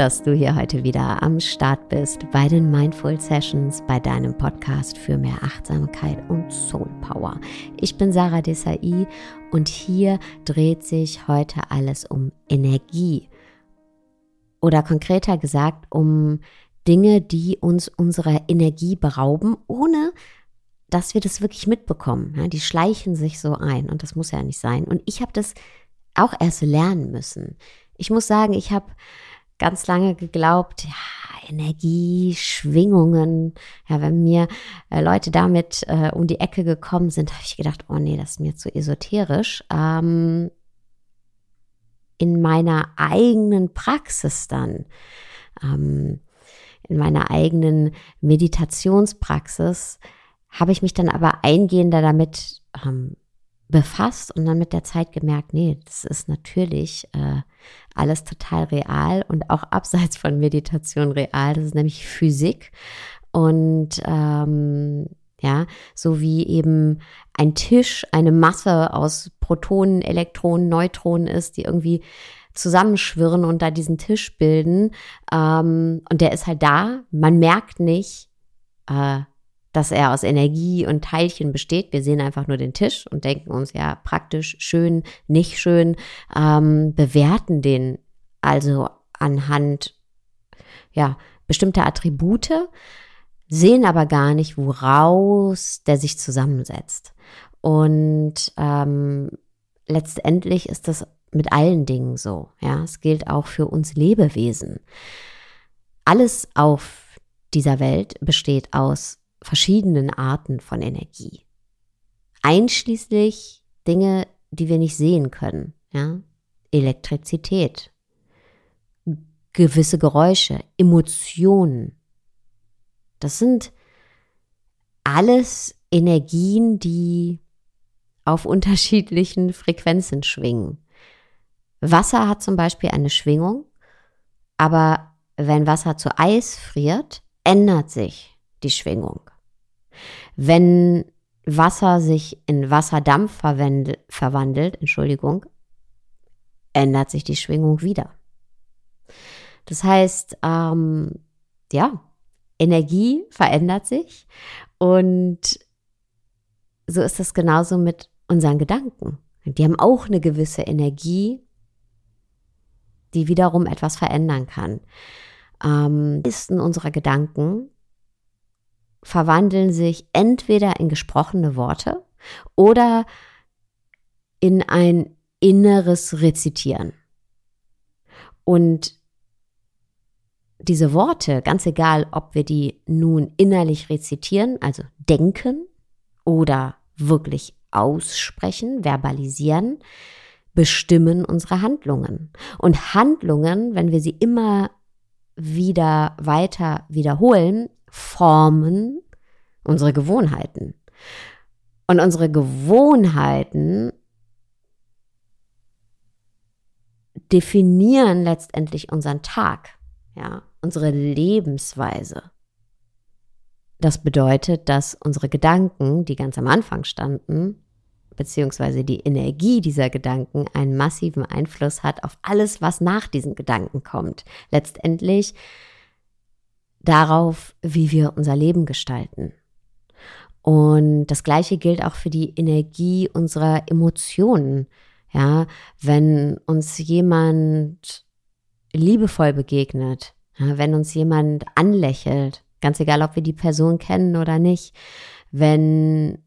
dass du hier heute wieder am Start bist bei den Mindful Sessions, bei deinem Podcast für mehr Achtsamkeit und Soul Power. Ich bin Sarah Desai und hier dreht sich heute alles um Energie. Oder konkreter gesagt, um Dinge, die uns unserer Energie berauben, ohne dass wir das wirklich mitbekommen. Die schleichen sich so ein und das muss ja nicht sein. Und ich habe das auch erst lernen müssen. Ich muss sagen, ich habe ganz lange geglaubt, ja, Energie, Schwingungen. Ja, wenn mir äh, Leute damit äh, um die Ecke gekommen sind, habe ich gedacht, oh nee, das ist mir zu esoterisch. Ähm, in meiner eigenen Praxis dann, ähm, in meiner eigenen Meditationspraxis, habe ich mich dann aber eingehender damit ähm, befasst und dann mit der Zeit gemerkt, nee, das ist natürlich äh, alles total real und auch abseits von Meditation real. Das ist nämlich Physik und ähm, ja, so wie eben ein Tisch eine Masse aus Protonen, Elektronen, Neutronen ist, die irgendwie zusammenschwirren und da diesen Tisch bilden. Ähm, und der ist halt da. Man merkt nicht, äh, dass er aus Energie und Teilchen besteht. Wir sehen einfach nur den Tisch und denken uns, ja, praktisch, schön, nicht schön, ähm, bewerten den also anhand ja, bestimmter Attribute, sehen aber gar nicht, woraus der sich zusammensetzt. Und ähm, letztendlich ist das mit allen Dingen so. Ja, es gilt auch für uns Lebewesen. Alles auf dieser Welt besteht aus verschiedenen Arten von Energie. Einschließlich Dinge, die wir nicht sehen können. Ja? Elektrizität, gewisse Geräusche, Emotionen. Das sind alles Energien, die auf unterschiedlichen Frequenzen schwingen. Wasser hat zum Beispiel eine Schwingung, aber wenn Wasser zu Eis friert, ändert sich die Schwingung. Wenn Wasser sich in Wasserdampf verwandelt, Entschuldigung, ändert sich die Schwingung wieder. Das heißt, ähm, ja, Energie verändert sich und so ist es genauso mit unseren Gedanken. Die haben auch eine gewisse Energie, die wiederum etwas verändern kann. Ähm, ist in unserer Gedanken verwandeln sich entweder in gesprochene Worte oder in ein inneres Rezitieren. Und diese Worte, ganz egal, ob wir die nun innerlich rezitieren, also denken oder wirklich aussprechen, verbalisieren, bestimmen unsere Handlungen. Und Handlungen, wenn wir sie immer wieder weiter wiederholen, formen unsere Gewohnheiten. Und unsere Gewohnheiten definieren letztendlich unseren Tag, ja, unsere Lebensweise. Das bedeutet, dass unsere Gedanken, die ganz am Anfang standen, beziehungsweise die Energie dieser Gedanken einen massiven Einfluss hat auf alles, was nach diesen Gedanken kommt. Letztendlich darauf, wie wir unser Leben gestalten. Und das Gleiche gilt auch für die Energie unserer Emotionen. Ja, wenn uns jemand liebevoll begegnet, ja, wenn uns jemand anlächelt, ganz egal, ob wir die Person kennen oder nicht, wenn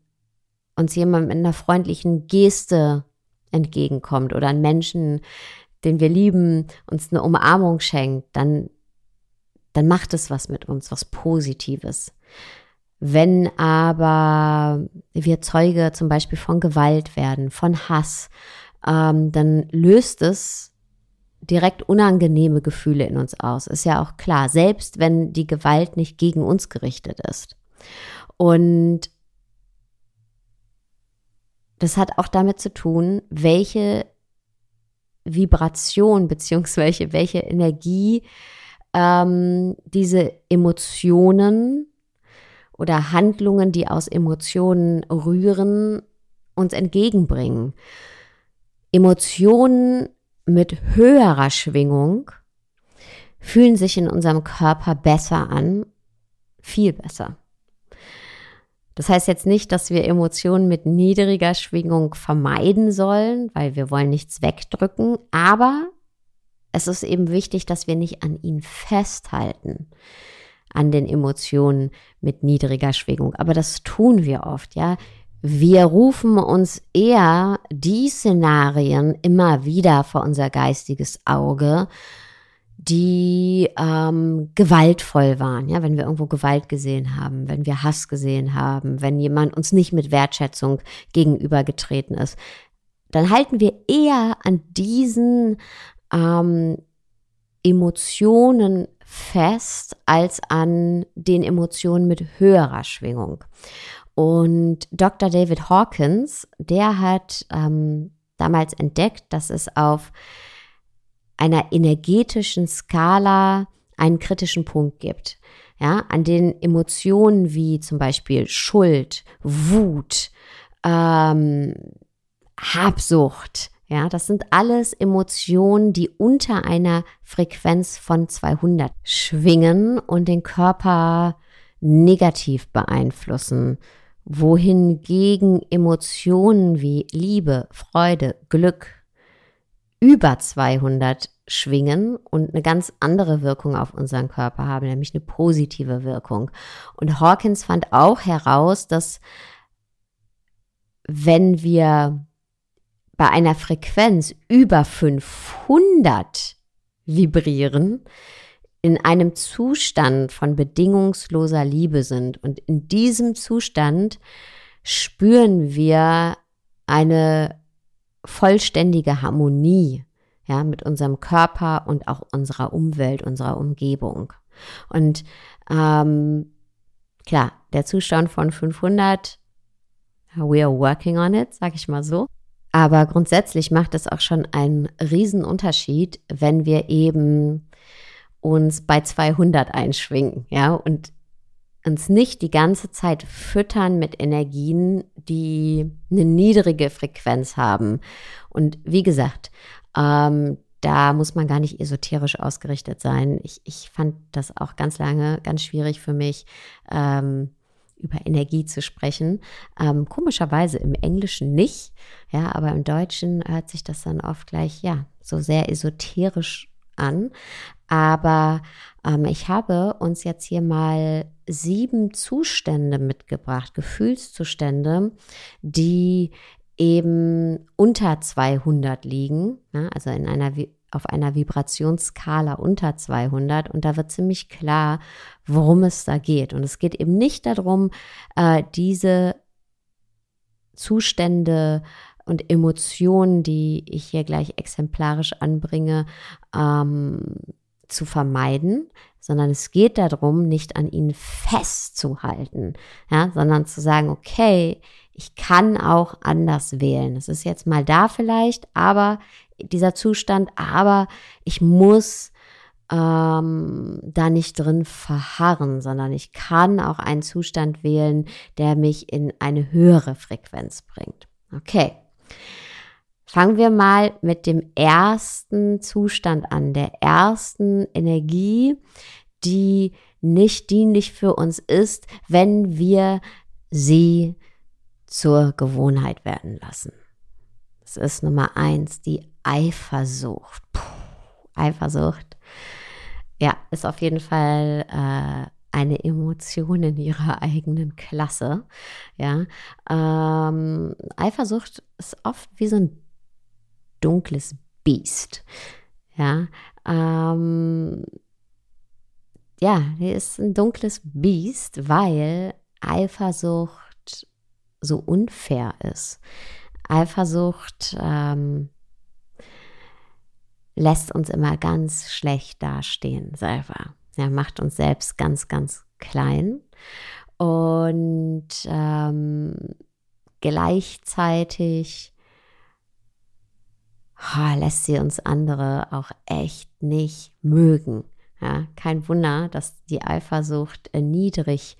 uns jemand mit einer freundlichen Geste entgegenkommt oder ein Menschen, den wir lieben, uns eine Umarmung schenkt, dann dann macht es was mit uns, was Positives. Wenn aber wir Zeuge zum Beispiel von Gewalt werden, von Hass, ähm, dann löst es direkt unangenehme Gefühle in uns aus. Ist ja auch klar, selbst wenn die Gewalt nicht gegen uns gerichtet ist. Und das hat auch damit zu tun, welche Vibration beziehungsweise welche Energie ähm, diese Emotionen oder Handlungen, die aus Emotionen rühren, uns entgegenbringen. Emotionen mit höherer Schwingung, fühlen sich in unserem Körper besser an, viel besser. Das heißt jetzt nicht, dass wir Emotionen mit niedriger Schwingung vermeiden sollen, weil wir wollen nichts wegdrücken, aber es ist eben wichtig, dass wir nicht an ihnen festhalten, an den Emotionen mit niedriger Schwingung. Aber das tun wir oft, ja. Wir rufen uns eher die Szenarien immer wieder vor unser geistiges Auge, die ähm, gewaltvoll waren, ja, wenn wir irgendwo Gewalt gesehen haben, wenn wir Hass gesehen haben, wenn jemand uns nicht mit Wertschätzung gegenübergetreten ist, dann halten wir eher an diesen ähm, Emotionen fest als an den Emotionen mit höherer Schwingung. Und Dr. David Hawkins, der hat ähm, damals entdeckt, dass es auf einer energetischen Skala einen kritischen Punkt gibt. Ja, an den Emotionen wie zum Beispiel Schuld, Wut, ähm, Habsucht, ja, das sind alles Emotionen, die unter einer Frequenz von 200 schwingen und den Körper negativ beeinflussen, wohingegen Emotionen wie Liebe, Freude, Glück über 200 schwingen und eine ganz andere Wirkung auf unseren Körper haben, nämlich eine positive Wirkung. Und Hawkins fand auch heraus, dass wenn wir bei einer Frequenz über 500 vibrieren, in einem Zustand von bedingungsloser Liebe sind. Und in diesem Zustand spüren wir eine vollständige Harmonie ja, mit unserem Körper und auch unserer Umwelt, unserer Umgebung. Und ähm, klar, der Zustand von 500, we are working on it, sag ich mal so. Aber grundsätzlich macht es auch schon einen Unterschied, wenn wir eben uns bei 200 einschwingen, ja, und uns nicht die ganze Zeit füttern mit Energien, die eine niedrige Frequenz haben. Und wie gesagt, ähm, da muss man gar nicht esoterisch ausgerichtet sein. Ich, ich fand das auch ganz lange ganz schwierig für mich, ähm, über Energie zu sprechen. Ähm, komischerweise im Englischen nicht, ja, aber im Deutschen hört sich das dann oft gleich, ja, so sehr esoterisch an. Aber ähm, ich habe uns jetzt hier mal sieben Zustände mitgebracht, Gefühlszustände, die eben unter 200 liegen, ne? also in einer auf einer Vibrationsskala unter 200 und da wird ziemlich klar, worum es da geht. Und es geht eben nicht darum, äh, diese Zustände und Emotionen, die ich hier gleich exemplarisch anbringe, ähm, zu vermeiden, sondern es geht darum, nicht an ihnen festzuhalten, ja, sondern zu sagen, okay, ich kann auch anders wählen. Es ist jetzt mal da vielleicht, aber dieser Zustand, aber ich muss ähm, da nicht drin verharren, sondern ich kann auch einen Zustand wählen, der mich in eine höhere Frequenz bringt. Okay. Fangen wir mal mit dem ersten Zustand an, der ersten Energie, die nicht dienlich für uns ist, wenn wir sie zur Gewohnheit werden lassen. Das ist Nummer eins, die Eifersucht. Puh, Eifersucht. Ja, ist auf jeden Fall äh, eine Emotion in ihrer eigenen Klasse. Ja, ähm, Eifersucht ist oft wie so ein dunkles Biest. Ja, ähm, ja, die ist ein dunkles Biest, weil Eifersucht so unfair ist. Eifersucht ähm, lässt uns immer ganz schlecht dastehen selber. Er macht uns selbst ganz, ganz klein und ähm, gleichzeitig lässt sie uns andere auch echt nicht mögen. Ja, kein Wunder, dass die Eifersucht niedrig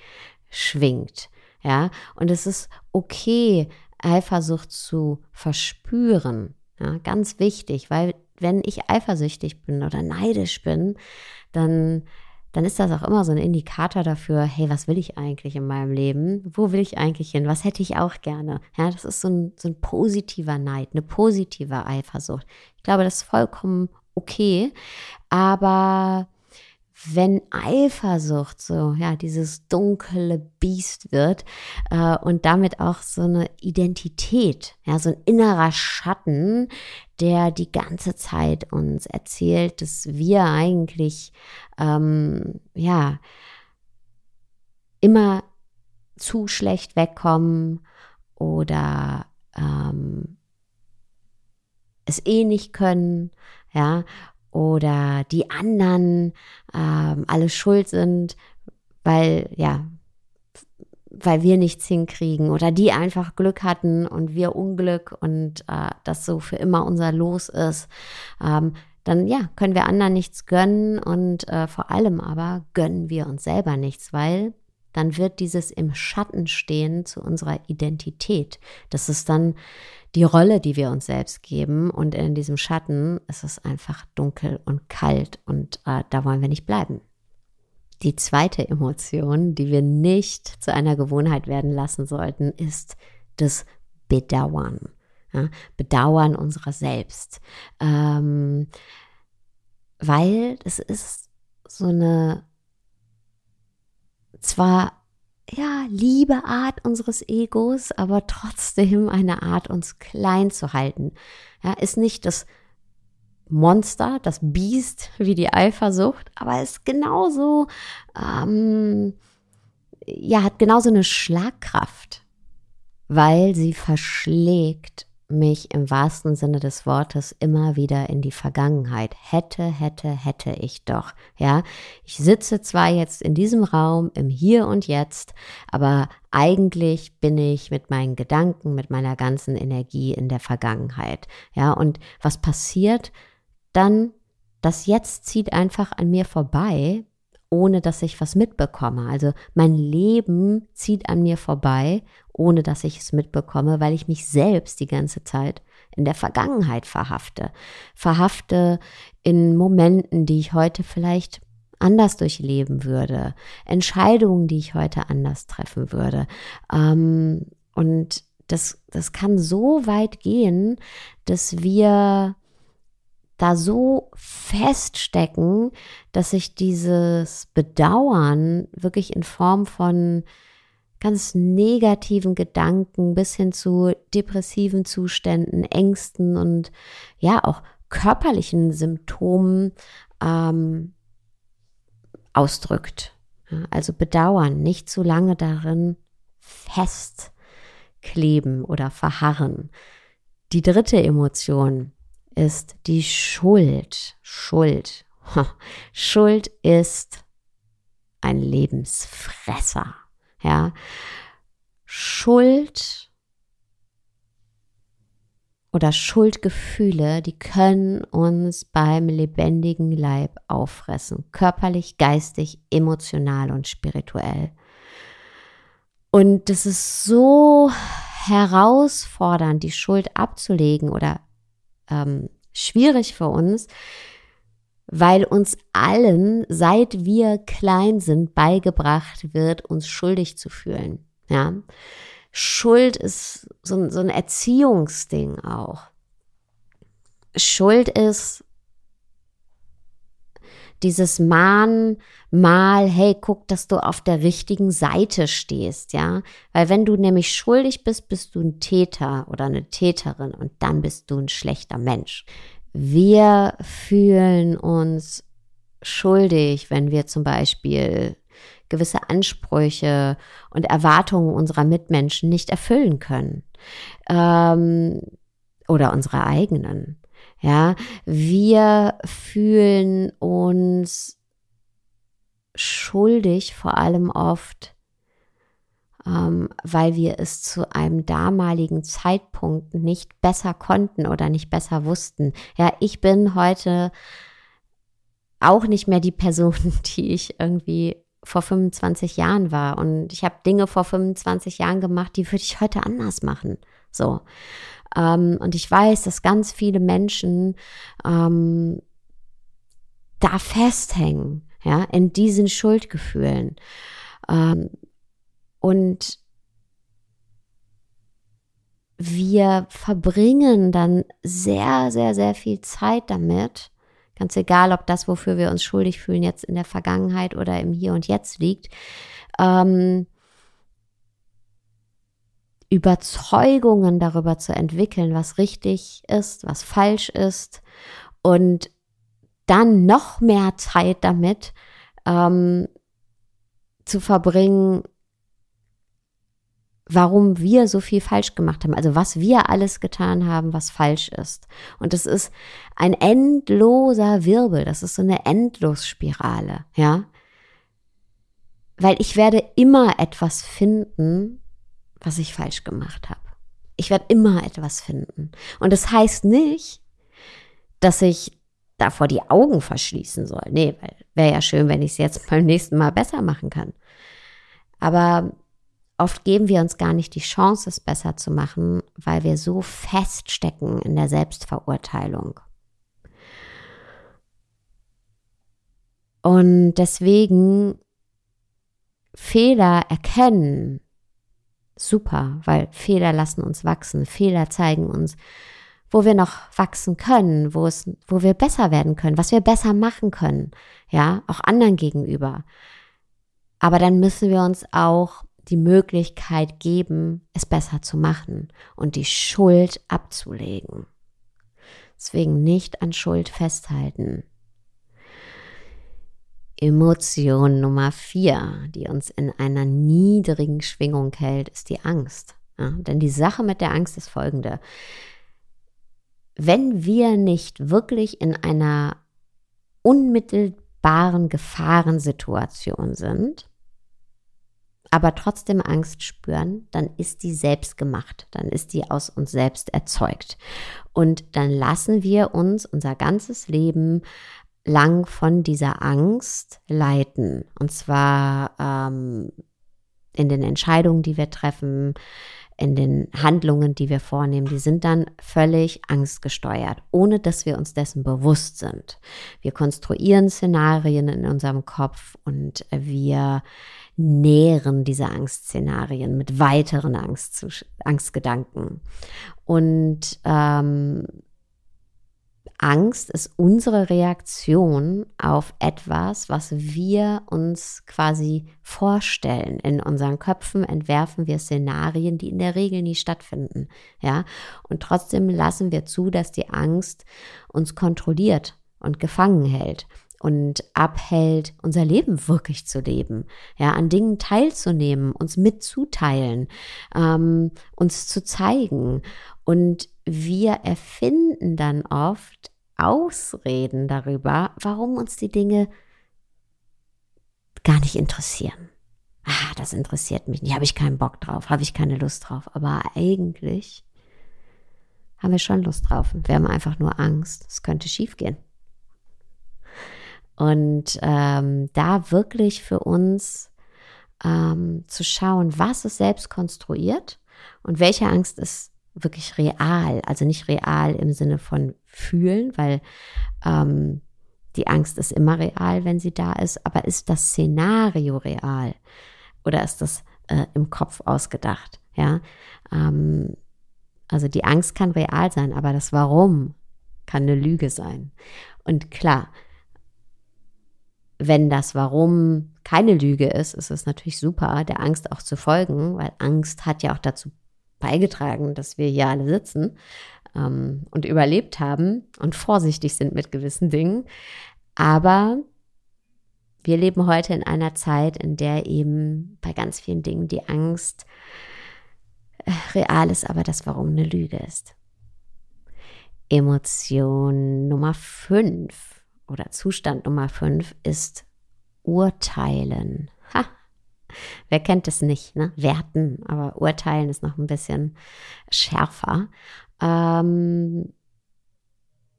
schwingt. Ja, und es ist okay, Eifersucht zu verspüren. Ja, ganz wichtig, weil wenn ich eifersüchtig bin oder neidisch bin, dann dann ist das auch immer so ein Indikator dafür, hey, was will ich eigentlich in meinem Leben? Wo will ich eigentlich hin? Was hätte ich auch gerne? Ja, das ist so ein, so ein positiver Neid, eine positive Eifersucht. Ich glaube, das ist vollkommen okay, aber wenn Eifersucht so, ja, dieses dunkle Biest wird äh, und damit auch so eine Identität, ja, so ein innerer Schatten, der die ganze Zeit uns erzählt, dass wir eigentlich, ähm, ja, immer zu schlecht wegkommen oder ähm, es eh nicht können, ja, oder die anderen ähm, alle schuld sind, weil, ja, weil wir nichts hinkriegen oder die einfach Glück hatten und wir Unglück und äh, das so für immer unser Los ist, ähm, dann ja, können wir anderen nichts gönnen und äh, vor allem aber gönnen wir uns selber nichts, weil dann wird dieses im Schatten stehen zu unserer Identität. Das ist dann die Rolle, die wir uns selbst geben. Und in diesem Schatten ist es einfach dunkel und kalt und äh, da wollen wir nicht bleiben. Die zweite Emotion, die wir nicht zu einer Gewohnheit werden lassen sollten, ist das Bedauern. Ja, Bedauern unserer selbst. Ähm, weil es ist so eine zwar ja, liebe Art unseres Egos, aber trotzdem eine Art, uns klein zu halten. Ja, ist nicht das Monster, das Biest wie die Eifersucht, aber ist genauso, ähm, ja, hat genauso eine Schlagkraft, weil sie verschlägt mich im wahrsten Sinne des Wortes immer wieder in die Vergangenheit. Hätte, hätte, hätte ich doch. Ja, ich sitze zwar jetzt in diesem Raum im Hier und Jetzt, aber eigentlich bin ich mit meinen Gedanken, mit meiner ganzen Energie in der Vergangenheit. Ja, und was passiert dann? Das Jetzt zieht einfach an mir vorbei, ohne dass ich was mitbekomme. Also mein Leben zieht an mir vorbei ohne dass ich es mitbekomme, weil ich mich selbst die ganze Zeit in der Vergangenheit verhafte. Verhafte in Momenten, die ich heute vielleicht anders durchleben würde, Entscheidungen, die ich heute anders treffen würde. Ähm, und das, das kann so weit gehen, dass wir da so feststecken, dass sich dieses Bedauern wirklich in Form von ganz negativen Gedanken bis hin zu depressiven Zuständen, Ängsten und ja auch körperlichen Symptomen ähm, ausdrückt. Also bedauern, nicht zu lange darin festkleben oder verharren. Die dritte Emotion ist die Schuld. Schuld. Schuld ist ein Lebensfresser. Ja, Schuld oder Schuldgefühle, die können uns beim lebendigen Leib auffressen, körperlich, geistig, emotional und spirituell. Und es ist so herausfordernd, die Schuld abzulegen oder ähm, schwierig für uns, weil uns allen, seit wir klein sind, beigebracht wird, uns schuldig zu fühlen. Ja. Schuld ist so, so ein Erziehungsding auch. Schuld ist dieses Mahn, mal, hey, guck, dass du auf der richtigen Seite stehst, ja. Weil wenn du nämlich schuldig bist, bist du ein Täter oder eine Täterin und dann bist du ein schlechter Mensch. Wir fühlen uns schuldig, wenn wir zum Beispiel gewisse Ansprüche und Erwartungen unserer Mitmenschen nicht erfüllen können ähm, oder unsere eigenen. Ja, wir fühlen uns schuldig, vor allem oft, ähm, weil wir es zu einem damaligen Zeitpunkt nicht besser konnten oder nicht besser wussten. Ja, ich bin heute auch nicht mehr die Person, die ich irgendwie vor 25 Jahren war. Und ich habe Dinge vor 25 Jahren gemacht, die würde ich heute anders machen. So. Ähm, und ich weiß, dass ganz viele Menschen ähm, da festhängen, ja, in diesen Schuldgefühlen. Ähm, und wir verbringen dann sehr, sehr, sehr viel Zeit damit, ganz egal, ob das, wofür wir uns schuldig fühlen, jetzt in der Vergangenheit oder im Hier und Jetzt liegt, ähm, Überzeugungen darüber zu entwickeln, was richtig ist, was falsch ist und dann noch mehr Zeit damit ähm, zu verbringen, warum wir so viel falsch gemacht haben, also was wir alles getan haben, was falsch ist. Und es ist ein endloser Wirbel, das ist so eine Endlosspirale, ja. Weil ich werde immer etwas finden, was ich falsch gemacht habe. Ich werde immer etwas finden. Und das heißt nicht, dass ich davor die Augen verschließen soll. Nee, weil wäre ja schön, wenn ich es jetzt beim nächsten Mal besser machen kann. Aber oft geben wir uns gar nicht die Chance, es besser zu machen, weil wir so feststecken in der Selbstverurteilung. Und deswegen Fehler erkennen super, weil Fehler lassen uns wachsen. Fehler zeigen uns, wo wir noch wachsen können, wo es, wo wir besser werden können, was wir besser machen können, ja, auch anderen gegenüber. Aber dann müssen wir uns auch die Möglichkeit geben, es besser zu machen und die Schuld abzulegen. Deswegen nicht an Schuld festhalten. Emotion Nummer vier, die uns in einer niedrigen Schwingung hält, ist die Angst. Ja, denn die Sache mit der Angst ist folgende. Wenn wir nicht wirklich in einer unmittelbaren Gefahrensituation sind, aber trotzdem Angst spüren, dann ist die selbst gemacht, dann ist die aus uns selbst erzeugt. Und dann lassen wir uns unser ganzes Leben lang von dieser Angst leiten. Und zwar ähm, in den Entscheidungen, die wir treffen, in den Handlungen, die wir vornehmen, die sind dann völlig angstgesteuert, ohne dass wir uns dessen bewusst sind. Wir konstruieren Szenarien in unserem Kopf und wir nähren diese Angstszenarien mit weiteren Angst, Angstgedanken. Und ähm, Angst ist unsere Reaktion auf etwas, was wir uns quasi vorstellen. In unseren Köpfen entwerfen wir Szenarien, die in der Regel nie stattfinden. Ja, und trotzdem lassen wir zu, dass die Angst uns kontrolliert und gefangen hält und abhält, unser Leben wirklich zu leben, ja, an Dingen teilzunehmen, uns mitzuteilen, ähm, uns zu zeigen. Und wir erfinden dann oft Ausreden darüber, warum uns die Dinge gar nicht interessieren. Ah, das interessiert mich nicht, habe ich keinen Bock drauf, habe ich keine Lust drauf. Aber eigentlich haben wir schon Lust drauf. Wir haben einfach nur Angst, es könnte schiefgehen. Und ähm, da wirklich für uns ähm, zu schauen, was ist selbst konstruiert und welche Angst ist wirklich real. Also nicht real im Sinne von fühlen, weil ähm, die Angst ist immer real, wenn sie da ist, aber ist das Szenario real oder ist das äh, im Kopf ausgedacht? Ja, ähm, also die Angst kann real sein, aber das Warum kann eine Lüge sein. Und klar, wenn das Warum keine Lüge ist, ist es natürlich super, der Angst auch zu folgen, weil Angst hat ja auch dazu beigetragen, dass wir hier alle sitzen ähm, und überlebt haben und vorsichtig sind mit gewissen Dingen. Aber wir leben heute in einer Zeit, in der eben bei ganz vielen Dingen die Angst äh, real ist, aber das Warum eine Lüge ist. Emotion Nummer 5 oder Zustand Nummer 5 ist Urteilen. Ha, Wer kennt es nicht, ne? Werten, aber urteilen ist noch ein bisschen schärfer. Ähm,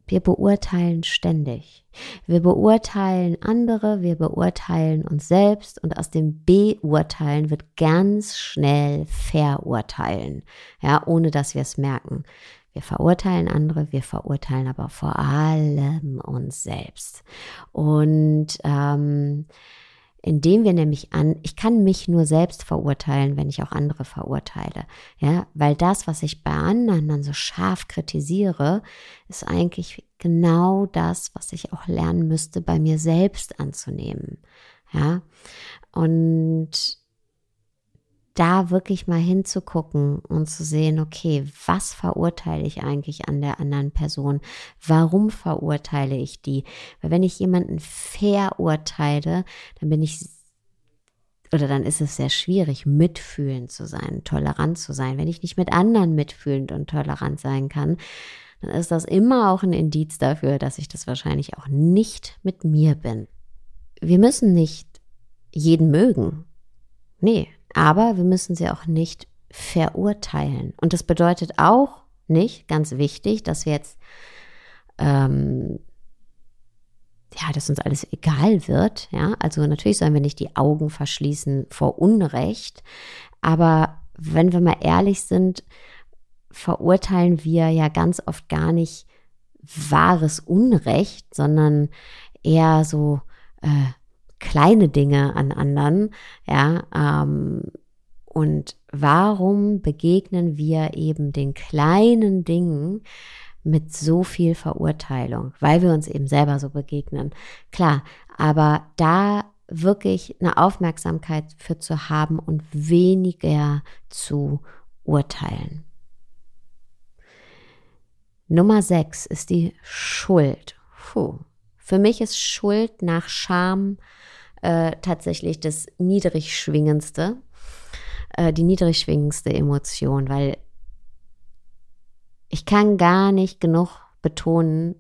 wir beurteilen ständig. Wir beurteilen andere, wir beurteilen uns selbst und aus dem Beurteilen wird ganz schnell verurteilen, ja, ohne dass wir es merken. Wir verurteilen andere, wir verurteilen aber vor allem uns selbst. Und ähm, indem wir nämlich an, ich kann mich nur selbst verurteilen, wenn ich auch andere verurteile. Ja, weil das, was ich bei anderen dann so scharf kritisiere, ist eigentlich genau das, was ich auch lernen müsste, bei mir selbst anzunehmen. Ja, und da wirklich mal hinzugucken und zu sehen, okay, was verurteile ich eigentlich an der anderen Person? Warum verurteile ich die? Weil wenn ich jemanden verurteile, dann bin ich oder dann ist es sehr schwierig, mitfühlend zu sein, tolerant zu sein. Wenn ich nicht mit anderen mitfühlend und tolerant sein kann, dann ist das immer auch ein Indiz dafür, dass ich das wahrscheinlich auch nicht mit mir bin. Wir müssen nicht jeden mögen. Nee, aber wir müssen sie auch nicht verurteilen. Und das bedeutet auch nicht, ganz wichtig, dass wir jetzt, ähm, ja, dass uns alles egal wird. Ja, also natürlich sollen wir nicht die Augen verschließen vor Unrecht. Aber wenn wir mal ehrlich sind, verurteilen wir ja ganz oft gar nicht wahres Unrecht, sondern eher so, äh, kleine Dinge an anderen, ja, ähm, und warum begegnen wir eben den kleinen Dingen mit so viel Verurteilung? Weil wir uns eben selber so begegnen. Klar, aber da wirklich eine Aufmerksamkeit für zu haben und weniger zu urteilen. Nummer sechs ist die Schuld. Puh. Für mich ist Schuld nach Scham äh, tatsächlich das niedrig schwingendste, äh, die niedrig schwingendste Emotion, weil ich kann gar nicht genug betonen,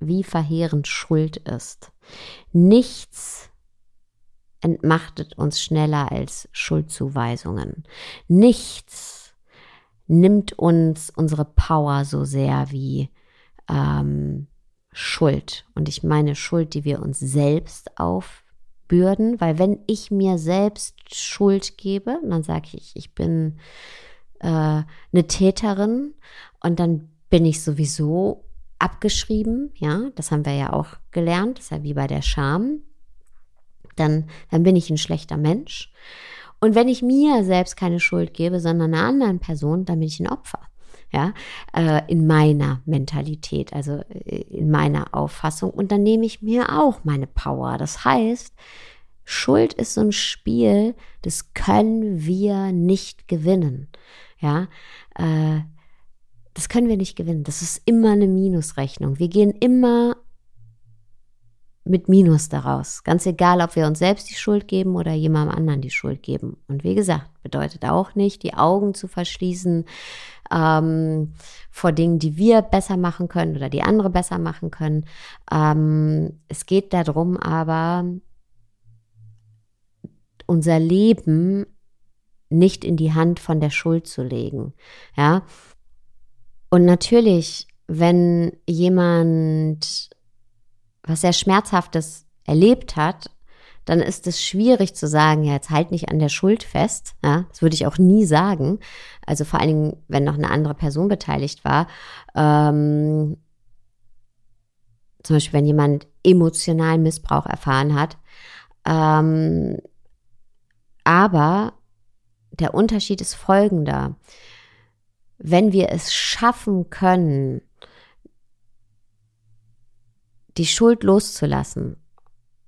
wie verheerend Schuld ist. Nichts entmachtet uns schneller als Schuldzuweisungen. Nichts nimmt uns unsere Power so sehr wie ähm, Schuld. Und ich meine Schuld, die wir uns selbst auf Bürden, weil wenn ich mir selbst Schuld gebe, dann sage ich, ich bin äh, eine Täterin. Und dann bin ich sowieso abgeschrieben, ja, das haben wir ja auch gelernt, das ist ja wie bei der Scham, dann, dann bin ich ein schlechter Mensch. Und wenn ich mir selbst keine Schuld gebe, sondern einer anderen Person, dann bin ich ein Opfer ja, äh, in meiner Mentalität, also äh, in meiner Auffassung. Und dann nehme ich mir auch meine Power. Das heißt, Schuld ist so ein Spiel, das können wir nicht gewinnen. Ja, äh, das können wir nicht gewinnen. Das ist immer eine Minusrechnung. Wir gehen immer mit Minus daraus. Ganz egal, ob wir uns selbst die Schuld geben oder jemandem anderen die Schuld geben. Und wie gesagt, bedeutet auch nicht, die Augen zu verschließen ähm, vor Dingen, die wir besser machen können oder die andere besser machen können. Ähm, es geht darum, aber unser Leben nicht in die Hand von der Schuld zu legen. Ja. Und natürlich, wenn jemand was sehr Schmerzhaftes erlebt hat, dann ist es schwierig zu sagen, ja, jetzt halt nicht an der Schuld fest. Ja, das würde ich auch nie sagen. Also vor allen Dingen, wenn noch eine andere Person beteiligt war. Ähm, zum Beispiel, wenn jemand emotionalen Missbrauch erfahren hat. Ähm, aber der Unterschied ist folgender. Wenn wir es schaffen können, die Schuld loszulassen.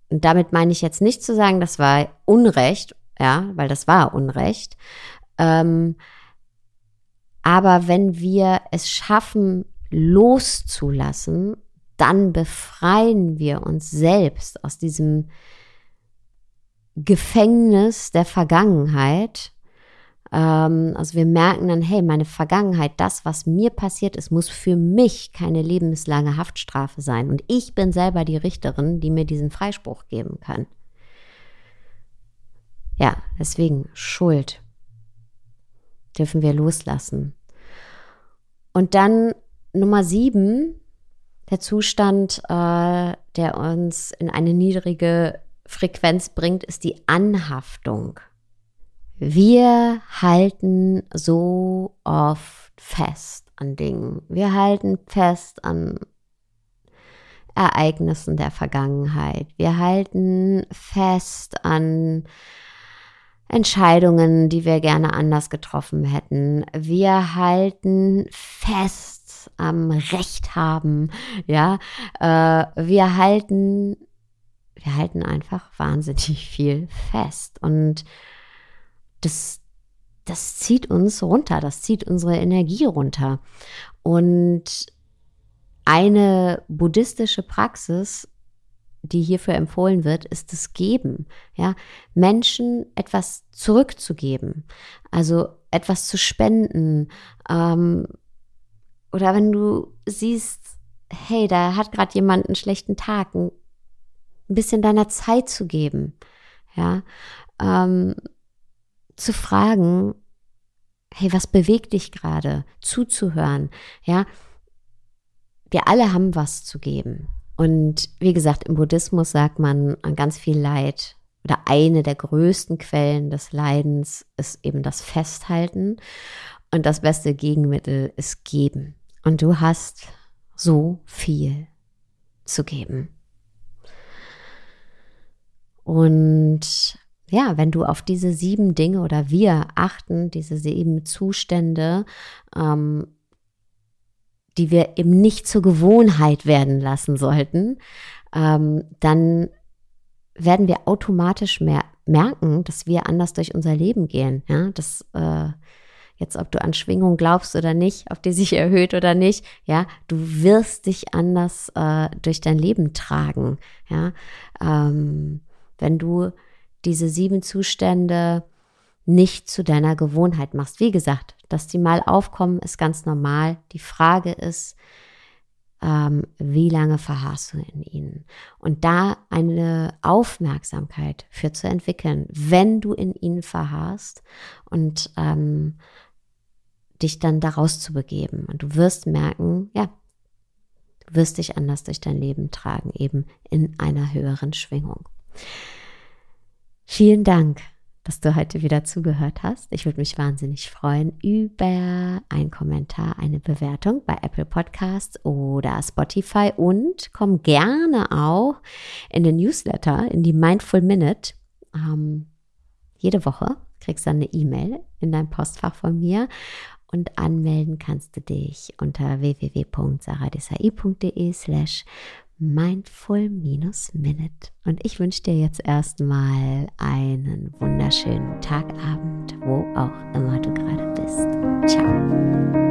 Und damit meine ich jetzt nicht zu sagen, das war Unrecht, ja, weil das war Unrecht. Ähm, aber wenn wir es schaffen, loszulassen, dann befreien wir uns selbst aus diesem Gefängnis der Vergangenheit ähm, also wir merken dann, hey, meine Vergangenheit, das, was mir passiert ist, muss für mich keine lebenslange Haftstrafe sein. Und ich bin selber die Richterin, die mir diesen Freispruch geben kann. Ja, deswegen Schuld dürfen wir loslassen. Und dann Nummer sieben, der Zustand, äh, der uns in eine niedrige Frequenz bringt, ist die Anhaftung. Wir halten so oft fest an Dingen. Wir halten fest an Ereignissen der Vergangenheit. Wir halten fest an Entscheidungen, die wir gerne anders getroffen hätten. Wir halten fest am Recht haben. Ja, äh, wir halten, wir halten einfach wahnsinnig viel fest und das, das zieht uns runter. Das zieht unsere Energie runter. Und eine buddhistische Praxis, die hierfür empfohlen wird, ist das Geben. Ja, Menschen etwas zurückzugeben, also etwas zu spenden. Ähm, oder wenn du siehst, hey, da hat gerade jemand einen schlechten Tag, ein bisschen deiner Zeit zu geben. Ja, ähm, zu fragen, hey, was bewegt dich gerade? Zuzuhören. Ja, wir alle haben was zu geben. Und wie gesagt, im Buddhismus sagt man an ganz viel Leid oder eine der größten Quellen des Leidens ist eben das Festhalten. Und das beste Gegenmittel ist geben. Und du hast so viel zu geben. Und ja, wenn du auf diese sieben Dinge oder wir achten, diese sieben Zustände, ähm, die wir eben nicht zur Gewohnheit werden lassen sollten, ähm, dann werden wir automatisch mehr merken, dass wir anders durch unser Leben gehen. Ja, dass äh, jetzt, ob du an Schwingung glaubst oder nicht, ob die sich erhöht oder nicht, ja, du wirst dich anders äh, durch dein Leben tragen. Ja, ähm, wenn du diese sieben Zustände nicht zu deiner Gewohnheit machst. Wie gesagt, dass die mal aufkommen, ist ganz normal. Die Frage ist, ähm, wie lange verharrst du in ihnen? Und da eine Aufmerksamkeit für zu entwickeln, wenn du in ihnen verharrst und ähm, dich dann daraus zu begeben. Und du wirst merken, ja, du wirst dich anders durch dein Leben tragen, eben in einer höheren Schwingung. Vielen Dank dass du heute wieder zugehört hast. Ich würde mich wahnsinnig freuen über einen Kommentar, eine Bewertung bei Apple Podcasts oder Spotify und komm gerne auch in den Newsletter, in die Mindful Minute. Ähm, jede Woche kriegst du eine E-Mail in dein Postfach von mir und anmelden kannst du dich unter www.saradesai.de slash Mindful-Minute. Und ich wünsche dir jetzt erstmal einen wunderschönen Tagabend, wo auch immer du gerade bist. Ciao.